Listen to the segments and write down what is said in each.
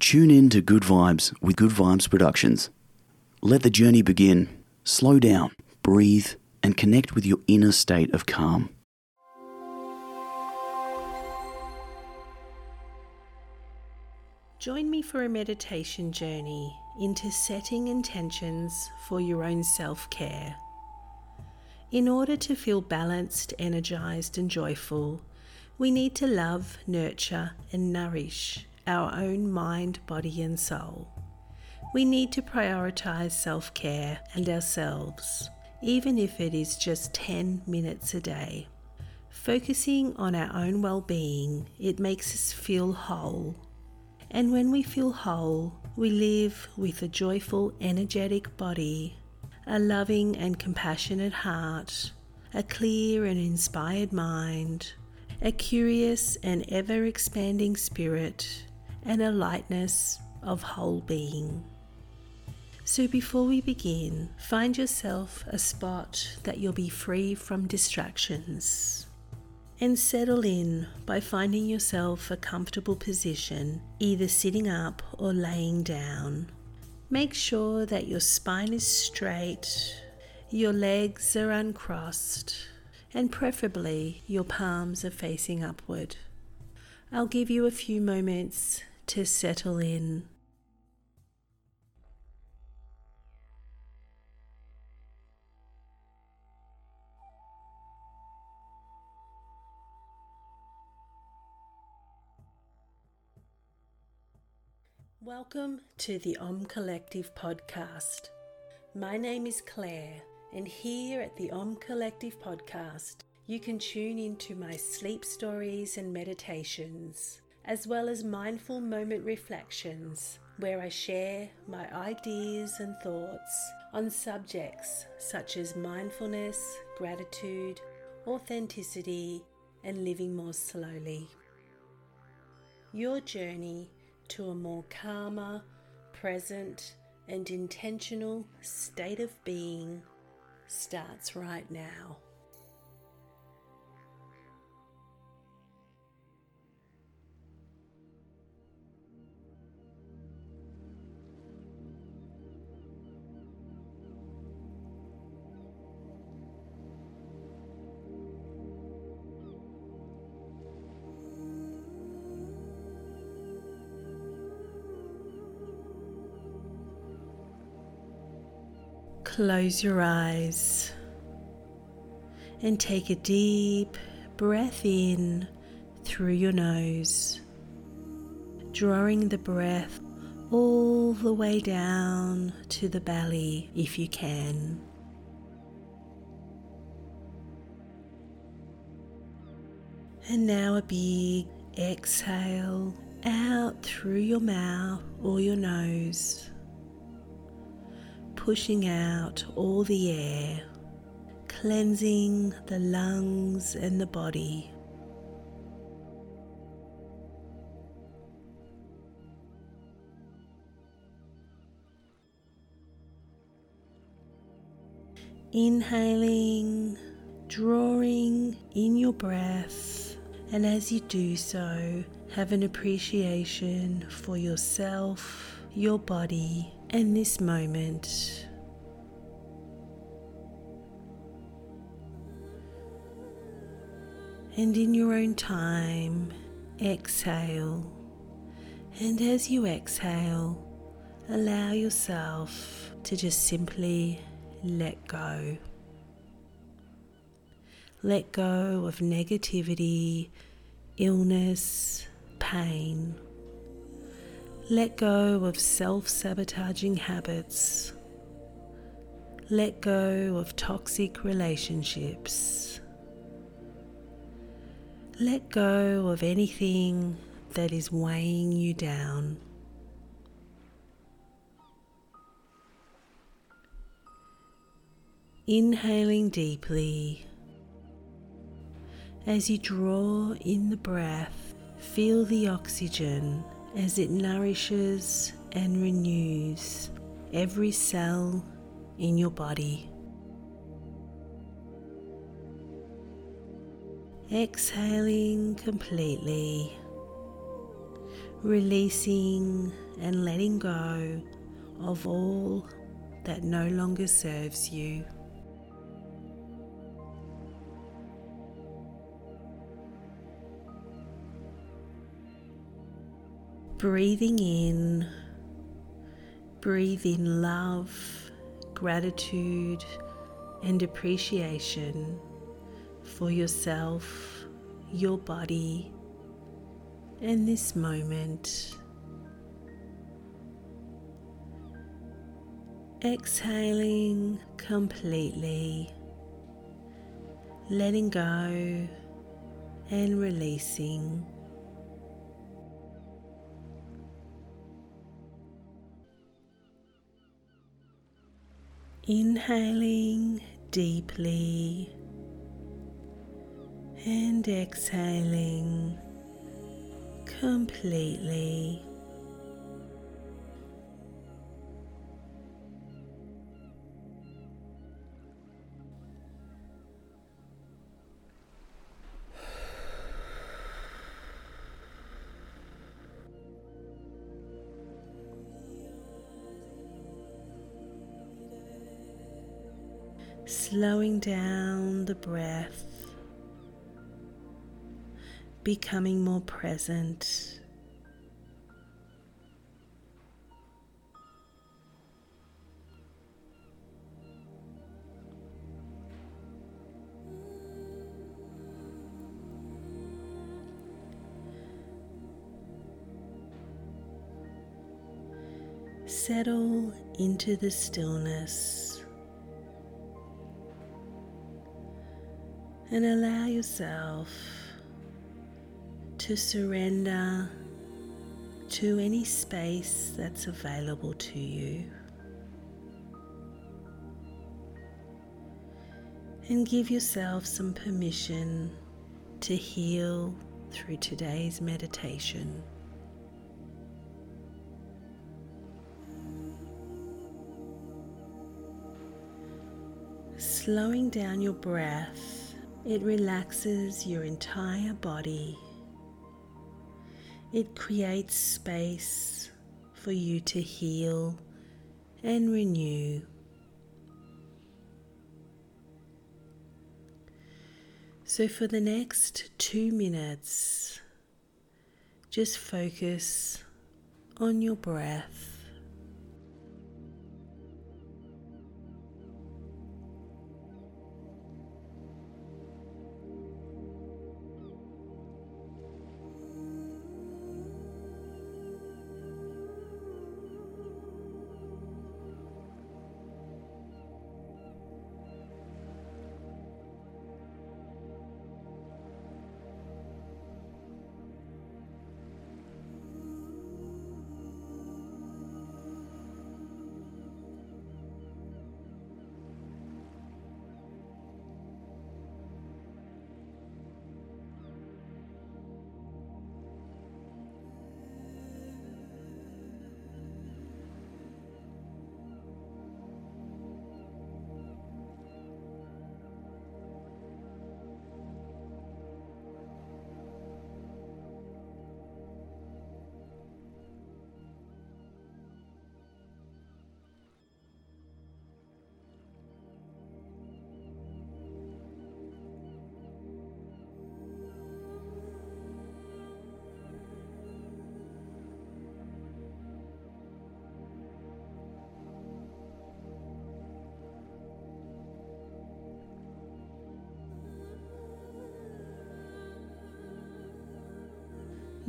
Tune in to Good Vibes with Good Vibes Productions. Let the journey begin. Slow down, breathe, and connect with your inner state of calm. Join me for a meditation journey into setting intentions for your own self care. In order to feel balanced, energized, and joyful, we need to love, nurture, and nourish our own mind, body, and soul. We need to prioritize self care and ourselves, even if it is just 10 minutes a day. Focusing on our own well being, it makes us feel whole. And when we feel whole, we live with a joyful, energetic body, a loving and compassionate heart, a clear and inspired mind, a curious and ever expanding spirit, and a lightness of whole being. So, before we begin, find yourself a spot that you'll be free from distractions. And settle in by finding yourself a comfortable position, either sitting up or laying down. Make sure that your spine is straight, your legs are uncrossed, and preferably your palms are facing upward. I'll give you a few moments to settle in. Welcome to the Om Collective podcast. My name is Claire, and here at the Om Collective podcast, you can tune into my sleep stories and meditations, as well as mindful moment reflections, where I share my ideas and thoughts on subjects such as mindfulness, gratitude, authenticity, and living more slowly. Your journey to a more calmer, present, and intentional state of being starts right now. Close your eyes and take a deep breath in through your nose, drawing the breath all the way down to the belly if you can. And now a big exhale out through your mouth or your nose pushing out all the air, cleansing the lungs and the body. Inhaling, drawing in your breath, and as you do so, have an appreciation for yourself, your body, and this moment. And in your own time, exhale. And as you exhale, allow yourself to just simply let go. Let go of negativity, illness, pain. Let go of self sabotaging habits. Let go of toxic relationships. Let go of anything that is weighing you down. Inhaling deeply. As you draw in the breath, feel the oxygen as it nourishes and renews every cell in your body. Exhaling completely, releasing and letting go of all that no longer serves you. Breathing in, breathe in love, gratitude, and appreciation for yourself, your body, and this moment. Exhaling completely, letting go and releasing. Inhaling deeply and exhaling completely. Slowing down the breath, becoming more present. Settle into the stillness. And allow yourself to surrender to any space that's available to you. And give yourself some permission to heal through today's meditation. Slowing down your breath it relaxes your entire body. It creates space for you to heal and renew. So, for the next two minutes, just focus on your breath.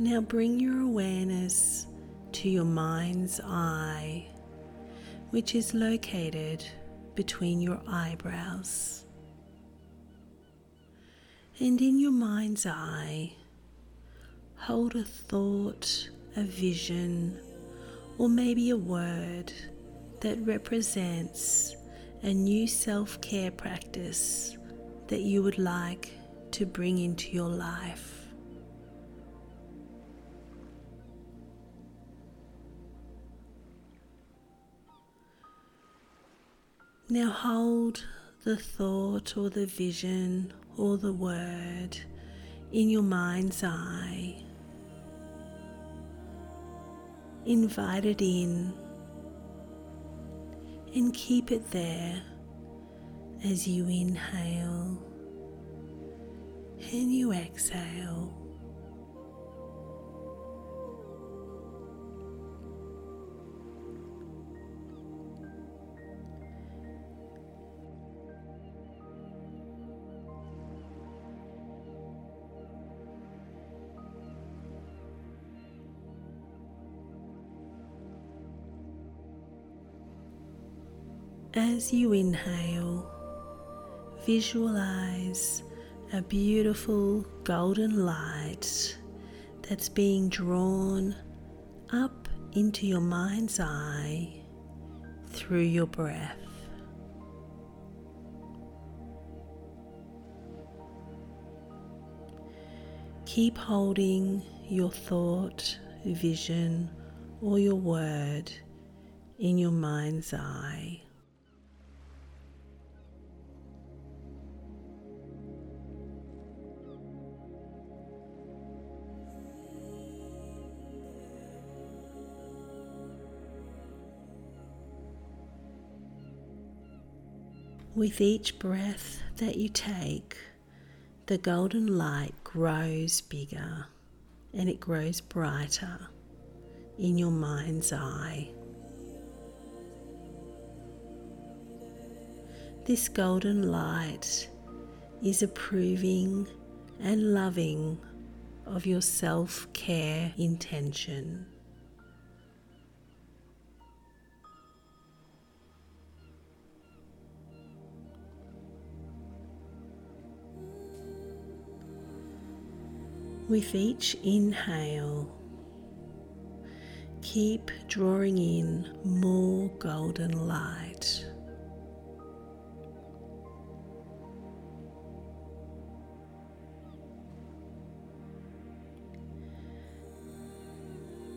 Now bring your awareness to your mind's eye, which is located between your eyebrows. And in your mind's eye, hold a thought, a vision, or maybe a word that represents a new self care practice that you would like to bring into your life. Now hold the thought or the vision or the word in your mind's eye invite it in and keep it there as you inhale and you exhale. As you inhale, visualize a beautiful golden light that's being drawn up into your mind's eye through your breath. Keep holding your thought, vision, or your word in your mind's eye. With each breath that you take, the golden light grows bigger and it grows brighter in your mind's eye. This golden light is approving and loving of your self care intention. With each inhale, keep drawing in more golden light.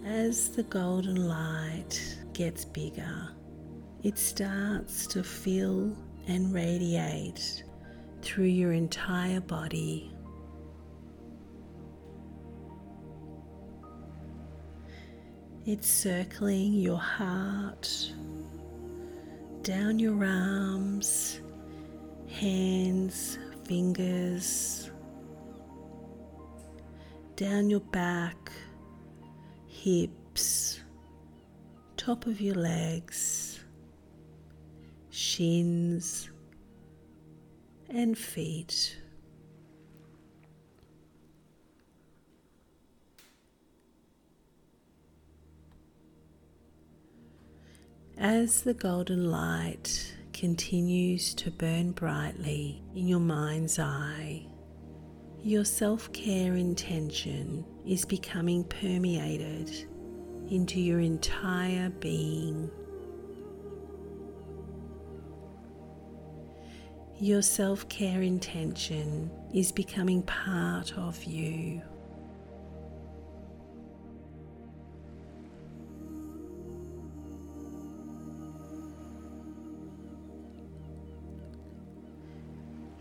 As the golden light gets bigger, it starts to fill and radiate through your entire body It's circling your heart, down your arms, hands, fingers, down your back, hips, top of your legs, shins, and feet. As the golden light continues to burn brightly in your mind's eye, your self care intention is becoming permeated into your entire being. Your self care intention is becoming part of you.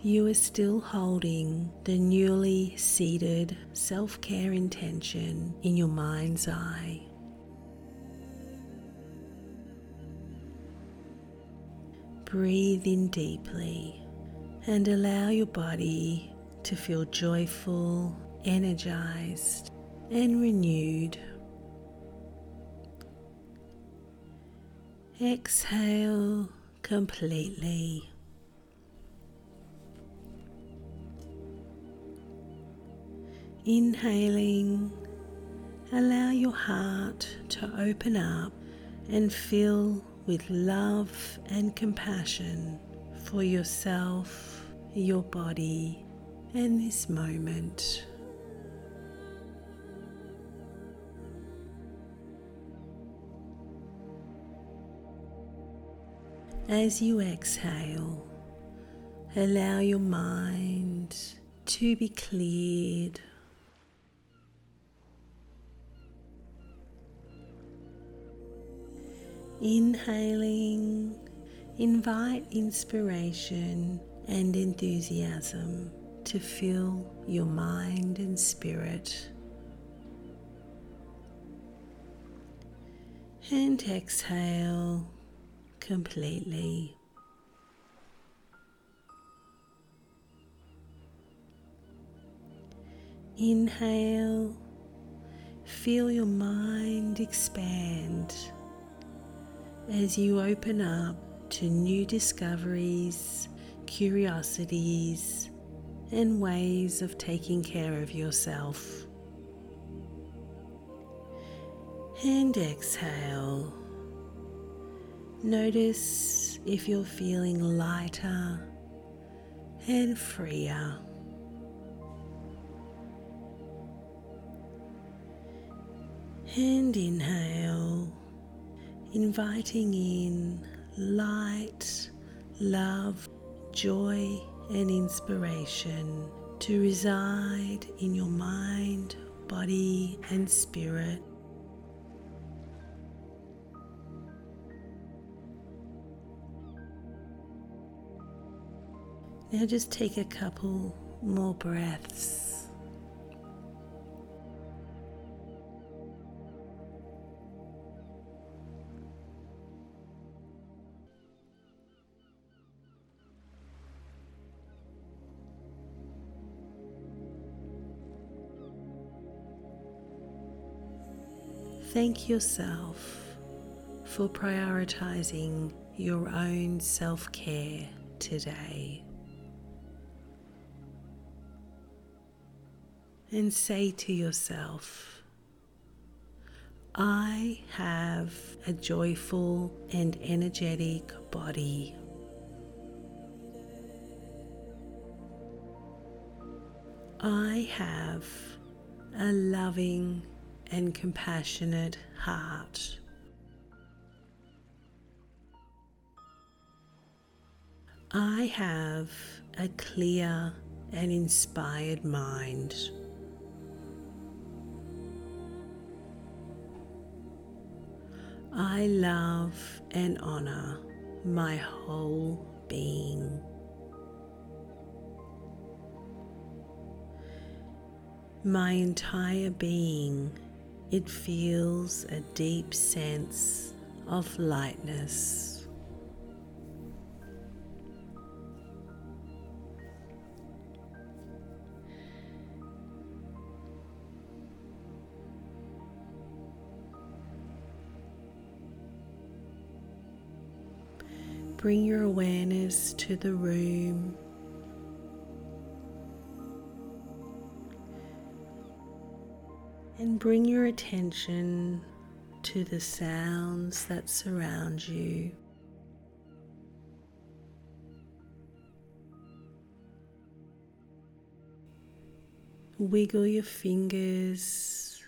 You are still holding the newly seeded self care intention in your mind's eye. Breathe in deeply and allow your body to feel joyful, energized, and renewed. Exhale completely. Inhaling, allow your heart to open up and fill with love and compassion for yourself, your body, and this moment. As you exhale, allow your mind to be cleared Inhaling, invite inspiration and enthusiasm to fill your mind and spirit. And exhale completely. Inhale, feel your mind expand as you open up to new discoveries, curiosities, and ways of taking care of yourself. And exhale. Notice if you're feeling lighter and freer. And inhale, inviting in light, love, joy, and inspiration to reside in your mind, body, and spirit. Now just take a couple more breaths. Thank yourself for prioritizing your own self care today. And say to yourself, I have a joyful and energetic body. I have a loving and compassionate heart. I have a clear and inspired mind. I love and honor my whole being. My entire being it feels a deep sense of lightness. Bring your awareness to the room and bring your attention to the sounds that surround you. Wiggle your fingers,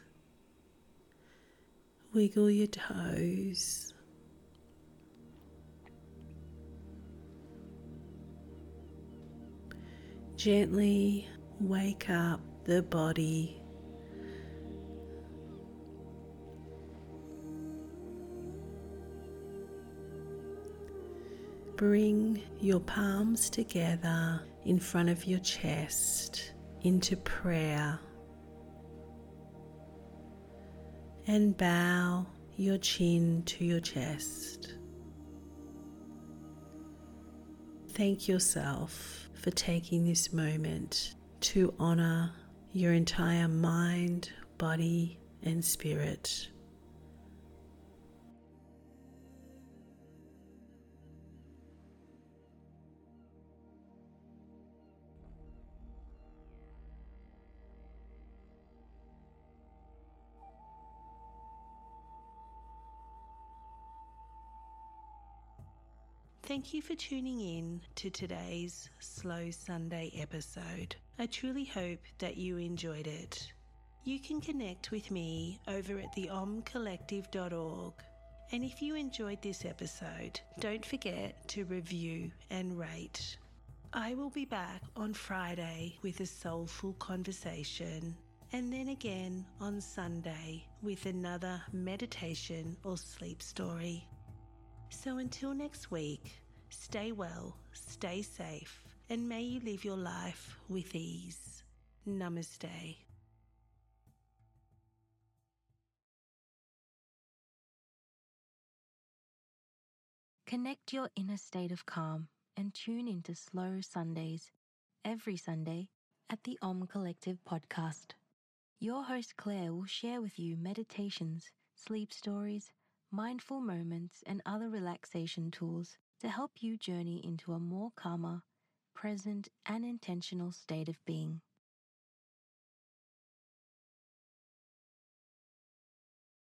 wiggle your toes. Gently wake up the body Bring your palms together in front of your chest into prayer and bow your chin to your chest. Thank yourself for taking this moment to honor your entire mind, body, and spirit. Thank you for tuning in to today's Slow Sunday episode. I truly hope that you enjoyed it. You can connect with me over at theomcollective.org. And if you enjoyed this episode, don't forget to review and rate. I will be back on Friday with a soulful conversation, and then again on Sunday with another meditation or sleep story. So until next week, stay well, stay safe, and may you live your life with ease. Namaste. Connect your inner state of calm and tune into Slow Sundays every Sunday at the Om Collective podcast. Your host Claire will share with you meditations, sleep stories, mindful moments, and other relaxation tools to help you journey into a more calmer, present, and intentional state of being.